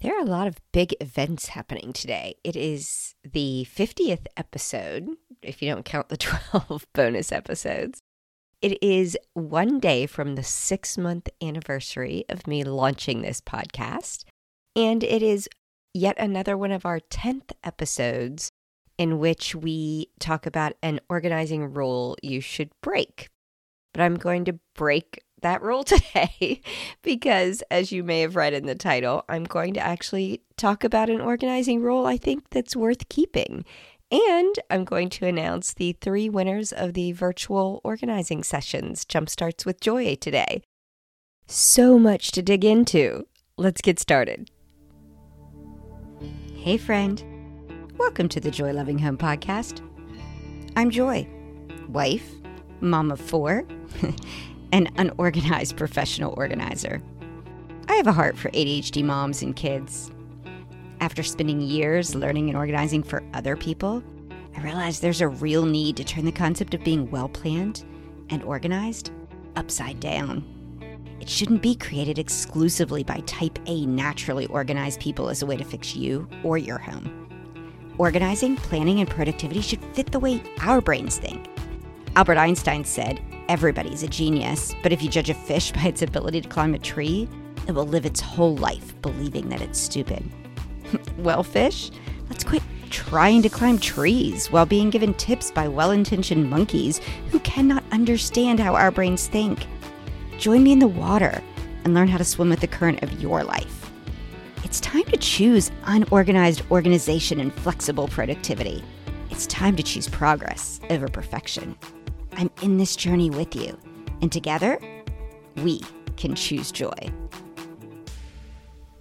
There are a lot of big events happening today. It is the 50th episode, if you don't count the 12 bonus episodes. It is one day from the six month anniversary of me launching this podcast. And it is yet another one of our 10th episodes in which we talk about an organizing rule you should break. But I'm going to break that rule today because, as you may have read in the title, I'm going to actually talk about an organizing rule I think that's worth keeping. And I'm going to announce the three winners of the virtual organizing sessions Jumpstarts with Joy today. So much to dig into. Let's get started. Hey, friend. Welcome to the Joy Loving Home Podcast. I'm Joy, wife, mom of four, an unorganized professional organizer. I have a heart for ADHD moms and kids. After spending years learning and organizing for other people, I realized there's a real need to turn the concept of being well planned and organized upside down. It shouldn't be created exclusively by type A naturally organized people as a way to fix you or your home. Organizing, planning, and productivity should fit the way our brains think. Albert Einstein said, Everybody's a genius, but if you judge a fish by its ability to climb a tree, it will live its whole life believing that it's stupid. well, fish, let's quit trying to climb trees while being given tips by well intentioned monkeys who cannot understand how our brains think. Join me in the water and learn how to swim with the current of your life. It's time to choose unorganized organization and flexible productivity. It's time to choose progress over perfection. I'm in this journey with you, and together, we can choose joy.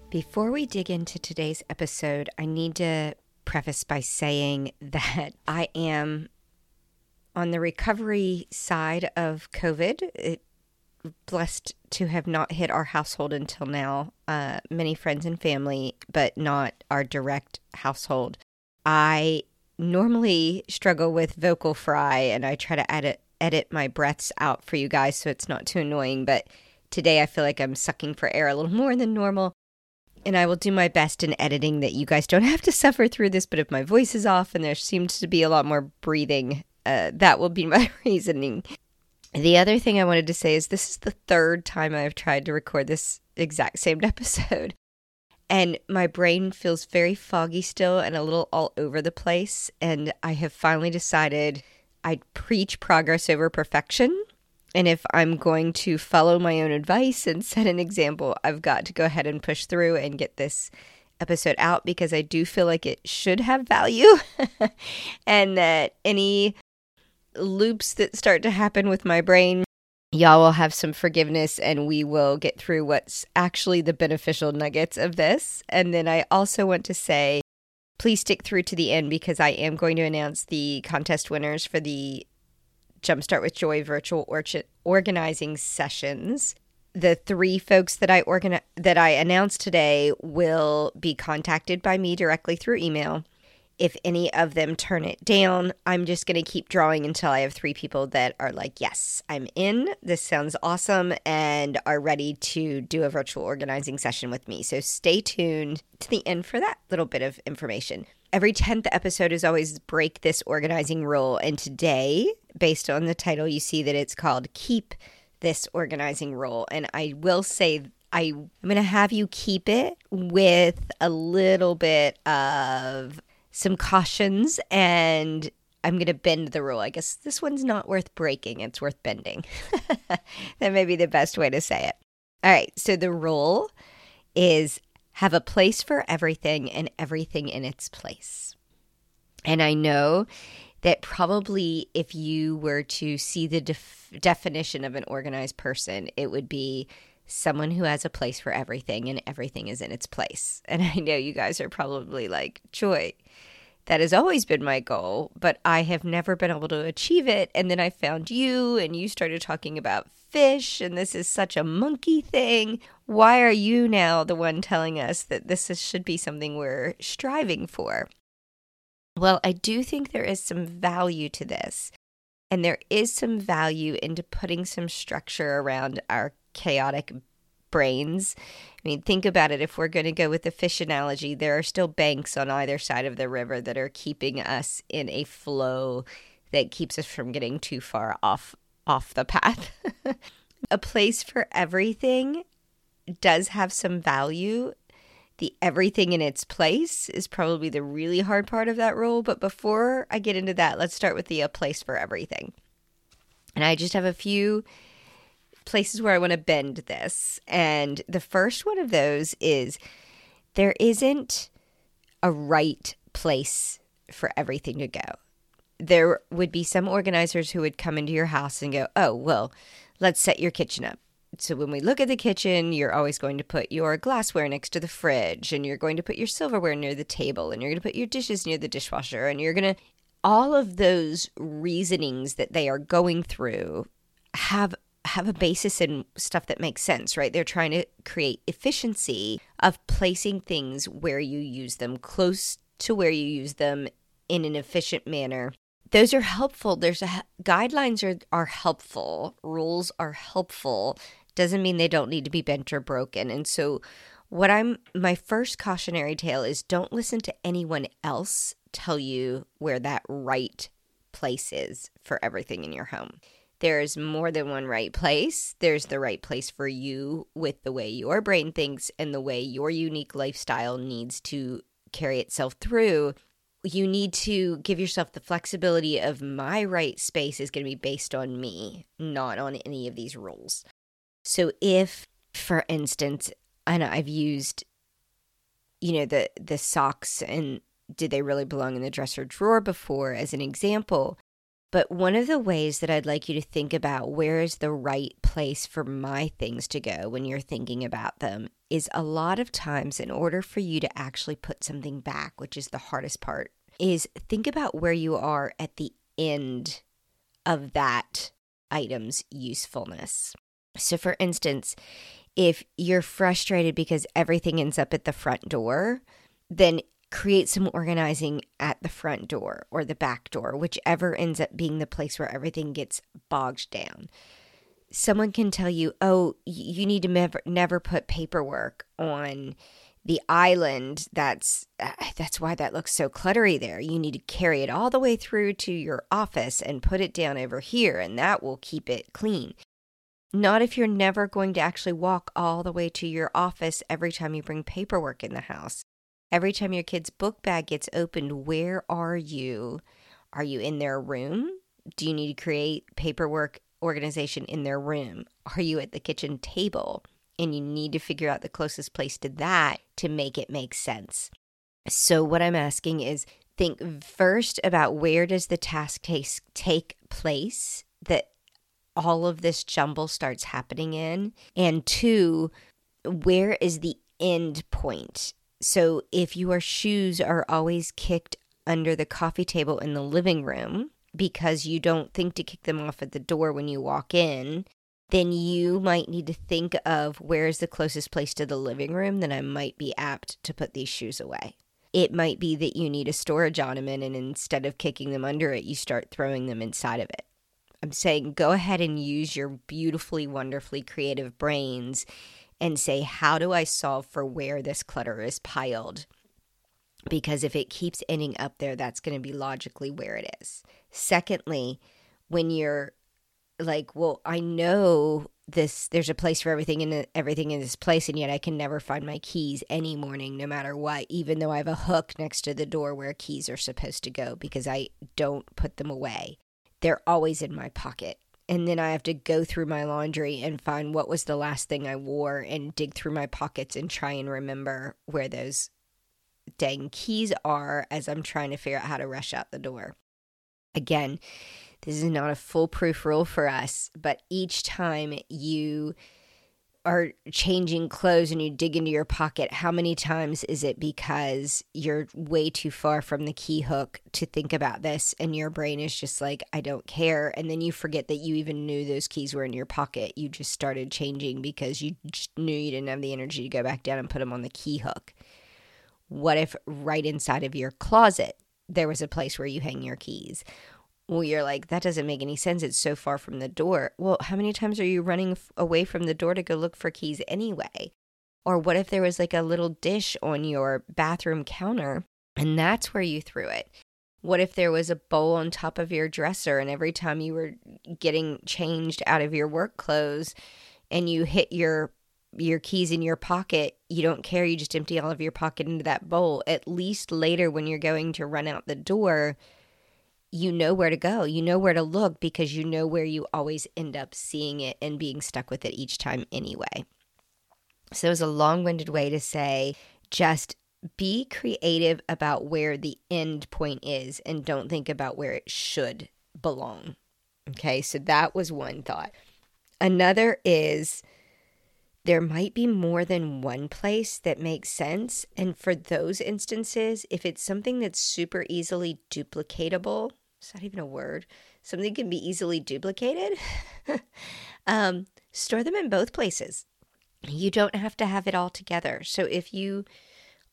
Before we dig into today's episode, I need to preface by saying that I am on the recovery side of COVID. It, blessed to have not hit our household until now. Uh, many friends and family, but not our direct household. I normally struggle with vocal fry, and I try to add edit edit my breaths out for you guys so it's not too annoying. But today I feel like I'm sucking for air a little more than normal. And I will do my best in editing that you guys don't have to suffer through this. But if my voice is off and there seems to be a lot more breathing, uh, that will be my reasoning. The other thing I wanted to say is this is the third time I've tried to record this exact same episode. And my brain feels very foggy still and a little all over the place. And I have finally decided I preach progress over perfection. And if I'm going to follow my own advice and set an example, I've got to go ahead and push through and get this episode out because I do feel like it should have value and that any loops that start to happen with my brain, y'all will have some forgiveness and we will get through what's actually the beneficial nuggets of this. And then I also want to say please stick through to the end because I am going to announce the contest winners for the Jumpstart with Joy virtual or- organizing sessions. The three folks that I organi- that I announced today will be contacted by me directly through email if any of them turn it down, I'm just going to keep drawing until I have three people that are like, yes, I'm in. This sounds awesome and are ready to do a virtual organizing session with me. So stay tuned to the end for that little bit of information. Every 10th episode is always break this organizing rule. And today, based on the title, you see that it's called Keep This Organizing Rule. And I will say, I, I'm going to have you keep it with a little bit of some cautions and I'm going to bend the rule. I guess this one's not worth breaking, it's worth bending. that may be the best way to say it. All right, so the rule is have a place for everything and everything in its place. And I know that probably if you were to see the def- definition of an organized person, it would be someone who has a place for everything and everything is in its place. And I know you guys are probably like, Joy, that has always been my goal, but I have never been able to achieve it. And then I found you and you started talking about fish, and this is such a monkey thing. Why are you now the one telling us that this is, should be something we're striving for? Well, I do think there is some value to this. And there is some value into putting some structure around our chaotic brains. I mean, think about it. If we're going to go with the fish analogy, there are still banks on either side of the river that are keeping us in a flow that keeps us from getting too far off off the path. a place for everything does have some value. The everything in its place is probably the really hard part of that rule. But before I get into that, let's start with the a place for everything. And I just have a few places where I want to bend this. And the first one of those is there isn't a right place for everything to go. There would be some organizers who would come into your house and go, oh, well, let's set your kitchen up. So when we look at the kitchen, you're always going to put your glassware next to the fridge, and you're going to put your silverware near the table, and you're going to put your dishes near the dishwasher, and you're going to all of those reasonings that they are going through have have a basis in stuff that makes sense, right? They're trying to create efficiency of placing things where you use them, close to where you use them in an efficient manner. Those are helpful. There's a guidelines are are helpful. Rules are helpful. Doesn't mean they don't need to be bent or broken. And so what I'm my first cautionary tale is don't listen to anyone else tell you where that right place is for everything in your home there's more than one right place. There's the right place for you with the way your brain thinks and the way your unique lifestyle needs to carry itself through. You need to give yourself the flexibility of my right space is going to be based on me, not on any of these rules. So if, for instance, I know I've used, you know, the the socks and did they really belong in the dresser drawer before as an example but one of the ways that I'd like you to think about where is the right place for my things to go when you're thinking about them is a lot of times, in order for you to actually put something back, which is the hardest part, is think about where you are at the end of that item's usefulness. So, for instance, if you're frustrated because everything ends up at the front door, then create some organizing at the front door or the back door, whichever ends up being the place where everything gets bogged down. Someone can tell you, oh, you need to never, never put paperwork on the island. That's uh, that's why that looks so cluttery there. You need to carry it all the way through to your office and put it down over here, and that will keep it clean. Not if you're never going to actually walk all the way to your office every time you bring paperwork in the house. Every time your kid's book bag gets opened, where are you? Are you in their room? Do you need to create paperwork organization in their room? Are you at the kitchen table? And you need to figure out the closest place to that to make it make sense. So, what I'm asking is think first about where does the task case take place that all of this jumble starts happening in? And two, where is the end point? So if your shoes are always kicked under the coffee table in the living room because you don't think to kick them off at the door when you walk in, then you might need to think of where is the closest place to the living room that I might be apt to put these shoes away. It might be that you need a storage ottoman and instead of kicking them under it, you start throwing them inside of it. I'm saying go ahead and use your beautifully, wonderfully creative brains and say, how do I solve for where this clutter is piled? Because if it keeps ending up there, that's going to be logically where it is. Secondly, when you're like, well, I know this, there's a place for everything in the, everything in this place, and yet I can never find my keys any morning, no matter what, even though I have a hook next to the door where keys are supposed to go because I don't put them away. They're always in my pocket and then I have to go through my laundry and find what was the last thing I wore and dig through my pockets and try and remember where those dang keys are as I'm trying to figure out how to rush out the door. Again, this is not a foolproof rule for us, but each time you are changing clothes and you dig into your pocket, how many times is it because you're way too far from the key hook to think about this and your brain is just like, I don't care. And then you forget that you even knew those keys were in your pocket. You just started changing because you knew you didn't have the energy to go back down and put them on the key hook. What if right inside of your closet there was a place where you hang your keys? Well, you're like, that doesn't make any sense. It's so far from the door. Well, how many times are you running f- away from the door to go look for keys anyway? Or what if there was like a little dish on your bathroom counter and that's where you threw it? What if there was a bowl on top of your dresser and every time you were getting changed out of your work clothes and you hit your your keys in your pocket, you don't care, you just empty all of your pocket into that bowl. At least later when you're going to run out the door, you know where to go. You know where to look because you know where you always end up seeing it and being stuck with it each time anyway. So it was a long winded way to say just be creative about where the end point is and don't think about where it should belong. Okay, so that was one thought. Another is there might be more than one place that makes sense. And for those instances, if it's something that's super easily duplicatable, is that even a word? Something can be easily duplicated, um, store them in both places. You don't have to have it all together. So if you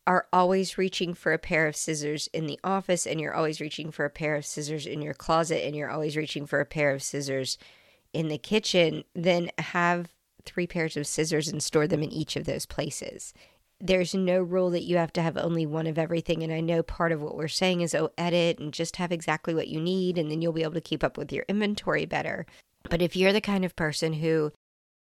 are always reaching for a pair of scissors in the office and you're always reaching for a pair of scissors in your closet and you're always reaching for a pair of scissors in the kitchen, then have three pairs of scissors and store them in each of those places. There's no rule that you have to have only one of everything. And I know part of what we're saying is, oh, edit and just have exactly what you need, and then you'll be able to keep up with your inventory better. But if you're the kind of person who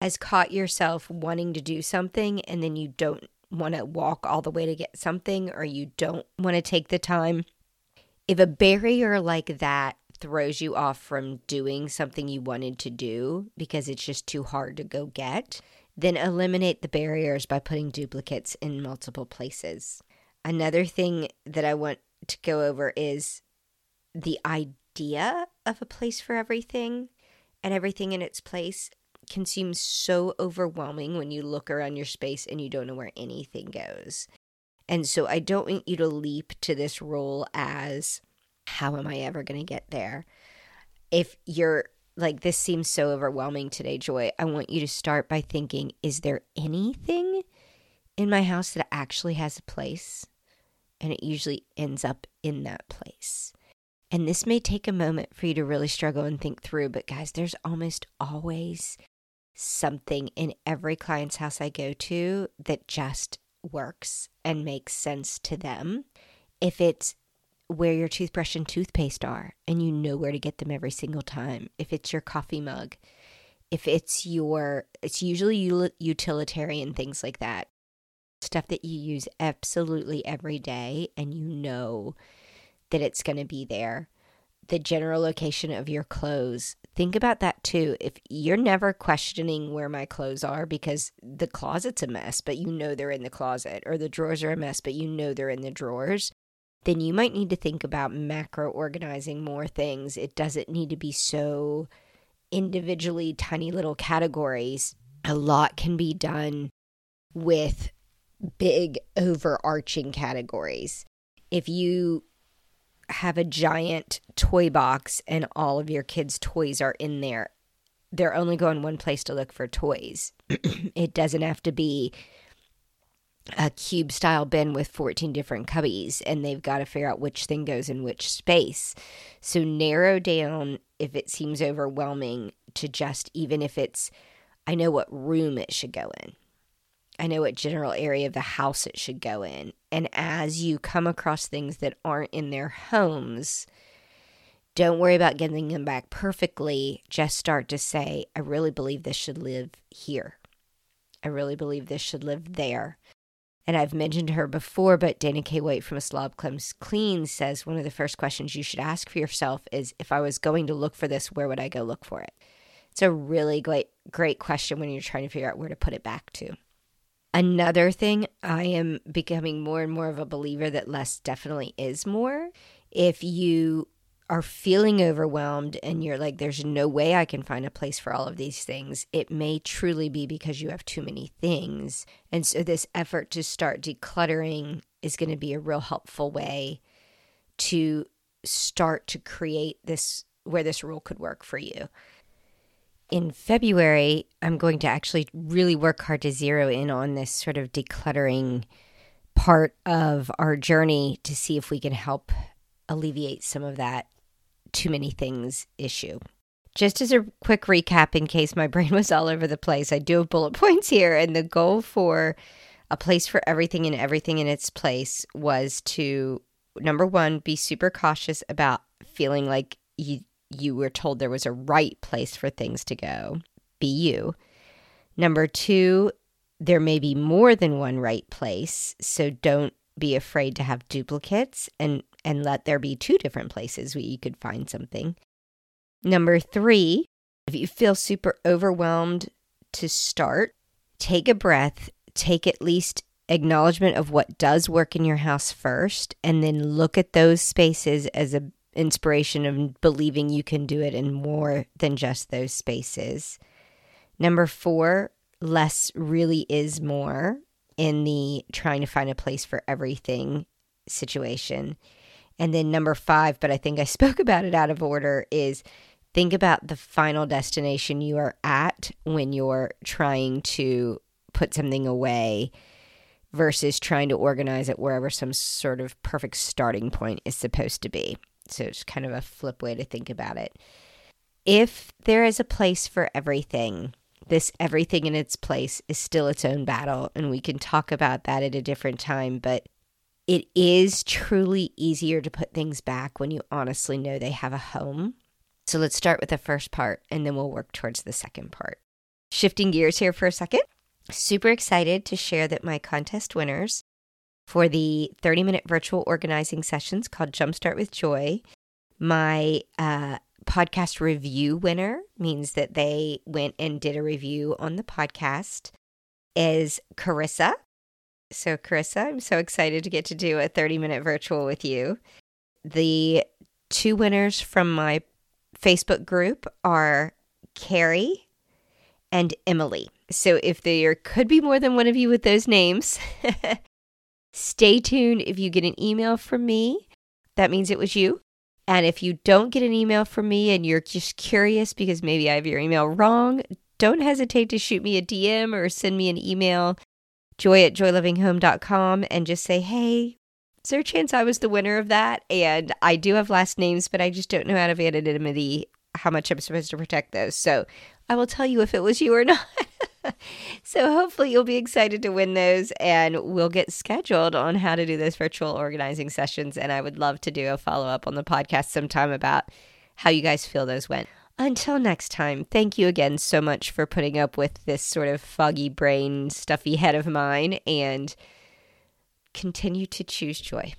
has caught yourself wanting to do something and then you don't want to walk all the way to get something or you don't want to take the time, if a barrier like that throws you off from doing something you wanted to do because it's just too hard to go get, then eliminate the barriers by putting duplicates in multiple places. Another thing that I want to go over is the idea of a place for everything and everything in its place can seem so overwhelming when you look around your space and you don't know where anything goes. And so I don't want you to leap to this role as, how am I ever going to get there? If you're like, this seems so overwhelming today, Joy, I want you to start by thinking, is there anything in my house that actually has a place? And it usually ends up in that place. And this may take a moment for you to really struggle and think through, but guys, there's almost always something in every client's house I go to that just works and makes sense to them. If it's where your toothbrush and toothpaste are and you know where to get them every single time, if it's your coffee mug, if it's your, it's usually utilitarian things like that, stuff that you use absolutely every day and you know that it's going to be there the general location of your clothes. Think about that too. If you're never questioning where my clothes are because the closet's a mess, but you know they're in the closet, or the drawers are a mess, but you know they're in the drawers, then you might need to think about macro organizing more things. It doesn't need to be so individually tiny little categories. A lot can be done with big overarching categories. If you have a giant toy box and all of your kids' toys are in there. They're only going one place to look for toys. it doesn't have to be a cube style bin with 14 different cubbies and they've got to figure out which thing goes in which space. So narrow down if it seems overwhelming to just even if it's I know what room it should go in. I know what general area of the house it should go in. And as you come across things that aren't in their homes, don't worry about getting them back perfectly. Just start to say, I really believe this should live here. I really believe this should live there. And I've mentioned her before, but Dana K. White from A Slob Comes Clean says one of the first questions you should ask for yourself is if I was going to look for this, where would I go look for it? It's a really great, great question when you're trying to figure out where to put it back to. Another thing, I am becoming more and more of a believer that less definitely is more. If you are feeling overwhelmed and you're like, there's no way I can find a place for all of these things, it may truly be because you have too many things. And so, this effort to start decluttering is going to be a real helpful way to start to create this where this rule could work for you in February, I'm going to actually really work hard to zero in on this sort of decluttering part of our journey to see if we can help alleviate some of that too many things issue. Just as a quick recap, in case my brain was all over the place, I do have bullet points here. And the goal for a place for everything and everything in its place was to number one, be super cautious about feeling like you you were told there was a right place for things to go. Be you. Number two, there may be more than one right place, so don't be afraid to have duplicates and and let there be two different places where you could find something. Number three, if you feel super overwhelmed to start, take a breath, take at least acknowledgement of what does work in your house first, and then look at those spaces as a inspiration of believing you can do it in more than just those spaces. Number four, less really is more in the trying to find a place for everything situation. And then number five, but I think I spoke about it out of order, is think about the final destination you are at when you're trying to put something away versus trying to organize it wherever some sort of perfect starting point is supposed to be. So it's kind of a flip way to think about it. If there is a place for everything, this everything in its place is still its own battle, and we can talk about that at a different time. But it is truly easier to put things back when you honestly know they have a home so let's start with the first part and then we'll work towards the second part. Shifting gears here for a second. Super excited to share that my contest winners for the 30 minute virtual organizing sessions called Jumpstart with Joy, my uh, podcast review winner means that they went and did a review on the podcast, is Carissa. So, Carissa, I'm so excited to get to do a 30 minute virtual with you. The two winners from my Facebook group are Carrie and Emily. So if there could be more than one of you with those names, stay tuned. If you get an email from me, that means it was you. And if you don't get an email from me and you're just curious because maybe I have your email wrong, don't hesitate to shoot me a DM or send me an email, joy at joylovinghome.com, and just say, hey, is there a chance I was the winner of that? And I do have last names, but I just don't know out of anonymity how much I'm supposed to protect those. So I will tell you if it was you or not. so hopefully you'll be excited to win those and we'll get scheduled on how to do those virtual organizing sessions. And I would love to do a follow up on the podcast sometime about how you guys feel those went. Until next time, thank you again so much for putting up with this sort of foggy brain, stuffy head of mine and continue to choose joy.